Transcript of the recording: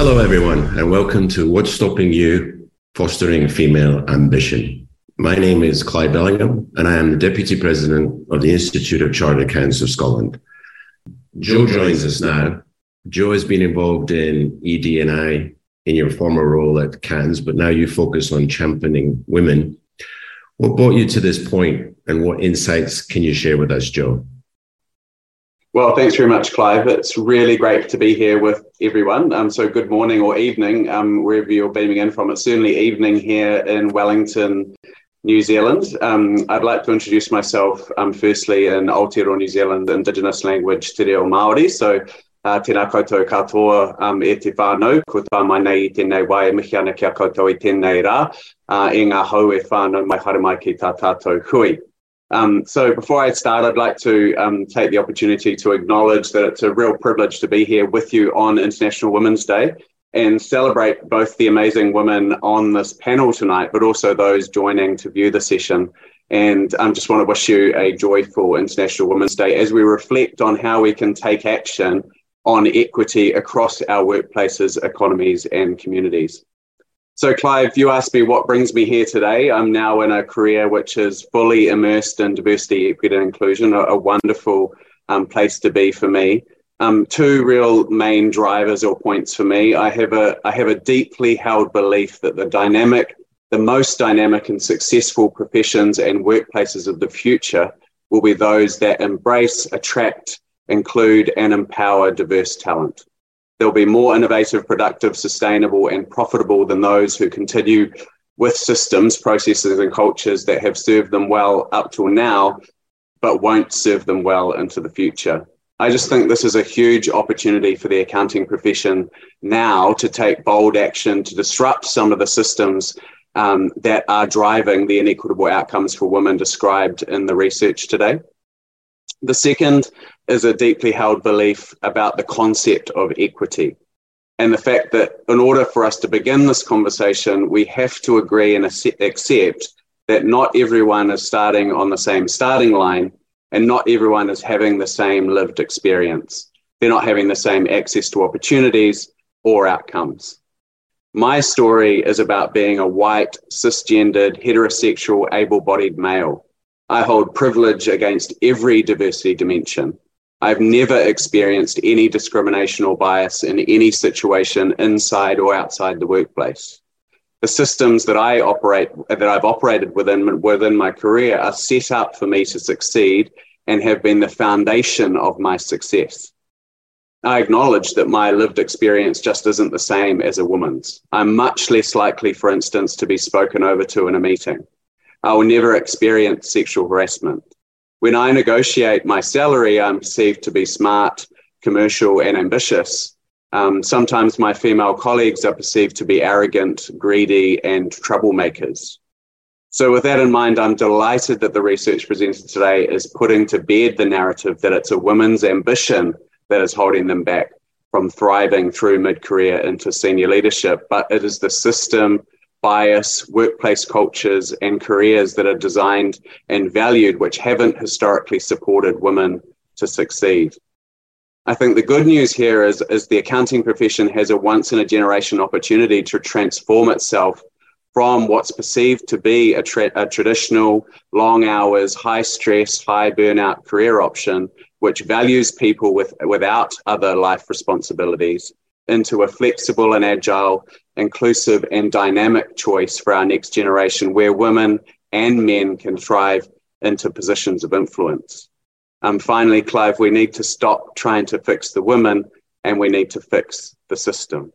everyone, and welcome to What's Stopping You Fostering Female Ambition. My name is Clive Bellingham, and I am the Deputy President of the Institute of Chartered Accountants of Scotland. Joe joins us now. Joe has been involved in ED&I in your former role at CA ANZ, but now you focus on championing women. What brought you to this point, and what insights can you share with us, Joe? Well, thanks very much, Clive. It's really great to be here with everyone. Um, so, good morning or evening, um, wherever you're beaming in from. It's certainly evening here in Wellington, New Zealand. Um, I'd like to introduce myself um, firstly in Aotearoa New Zealand Indigenous language Te Reo Māori. So, uh, tēnā koutou katoa um, e te whānau, ko tā mai nei i tēnei wai e mihi ana kia koutou i tēnei rā, uh, e ngā hau e whānau mai haere mai ki tā tātou hui. Um, so before I start, I'd like to um, take the opportunity to acknowledge that it's a real privilege to be here with you on International Women's Day and celebrate both the amazing women on this panel tonight, but also those joining to view the session. And I um, just want to wish you a joyful International Women's Day as we reflect on how we can take action on equity across our workplaces, economies, and communities. So, Clive, you asked me what brings me here today. I'm now in a career which is fully immersed in diversity, equity, and inclusion, a, a wonderful um, place to be for me. Um, two real main drivers or points for me. I have a I have a deeply held belief that the dynamic, the most dynamic and successful professions and workplaces of the future will be those that embrace, attract, include, and empower diverse talent. They'll be more innovative, productive, sustainable, and profitable than those who continue with systems, processes, and cultures that have served them well up till now, but won't serve them well into the future. I just think this is a huge opportunity for the accounting profession now to take bold action to disrupt some of the systems um, that are driving the inequitable outcomes for women described in the research today. The second is a deeply held belief about the concept of equity and the fact that in order for us to begin this conversation, we have to agree and accept that not everyone is starting on the same starting line and not everyone is having the same lived experience. They're not having the same access to opportunities or outcomes. My story is about being a white, cisgendered, heterosexual, able bodied male I hold privilege against every diversity dimension. I've never experienced any discrimination or bias in any situation inside or outside the workplace. The systems that I operate, that I've operated within, within my career are set up for me to succeed and have been the foundation of my success. I acknowledge that my lived experience just isn't the same as a woman's. I'm much less likely, for instance, to be spoken over to in a meeting. I will never experience sexual harassment. When I negotiate my salary, I'm perceived to be smart, commercial, and ambitious. Um, sometimes my female colleagues are perceived to be arrogant, greedy, and troublemakers. So, with that in mind, I'm delighted that the research presented today is putting to bed the narrative that it's a woman's ambition that is holding them back from thriving through mid career into senior leadership, but it is the system bias, workplace cultures, and careers that are designed and valued, which haven't historically supported women to succeed. I think the good news here is, is the accounting profession has a once in a generation opportunity to transform itself from what's perceived to be a, tra- a traditional, long hours, high stress, high burnout career option, which values people with, without other life responsibilities, into a flexible and agile inclusive and dynamic choice for our next generation where women and men can thrive into positions of influence. Um, finally, Clive, we need to stop trying to fix the women and we need to fix the system.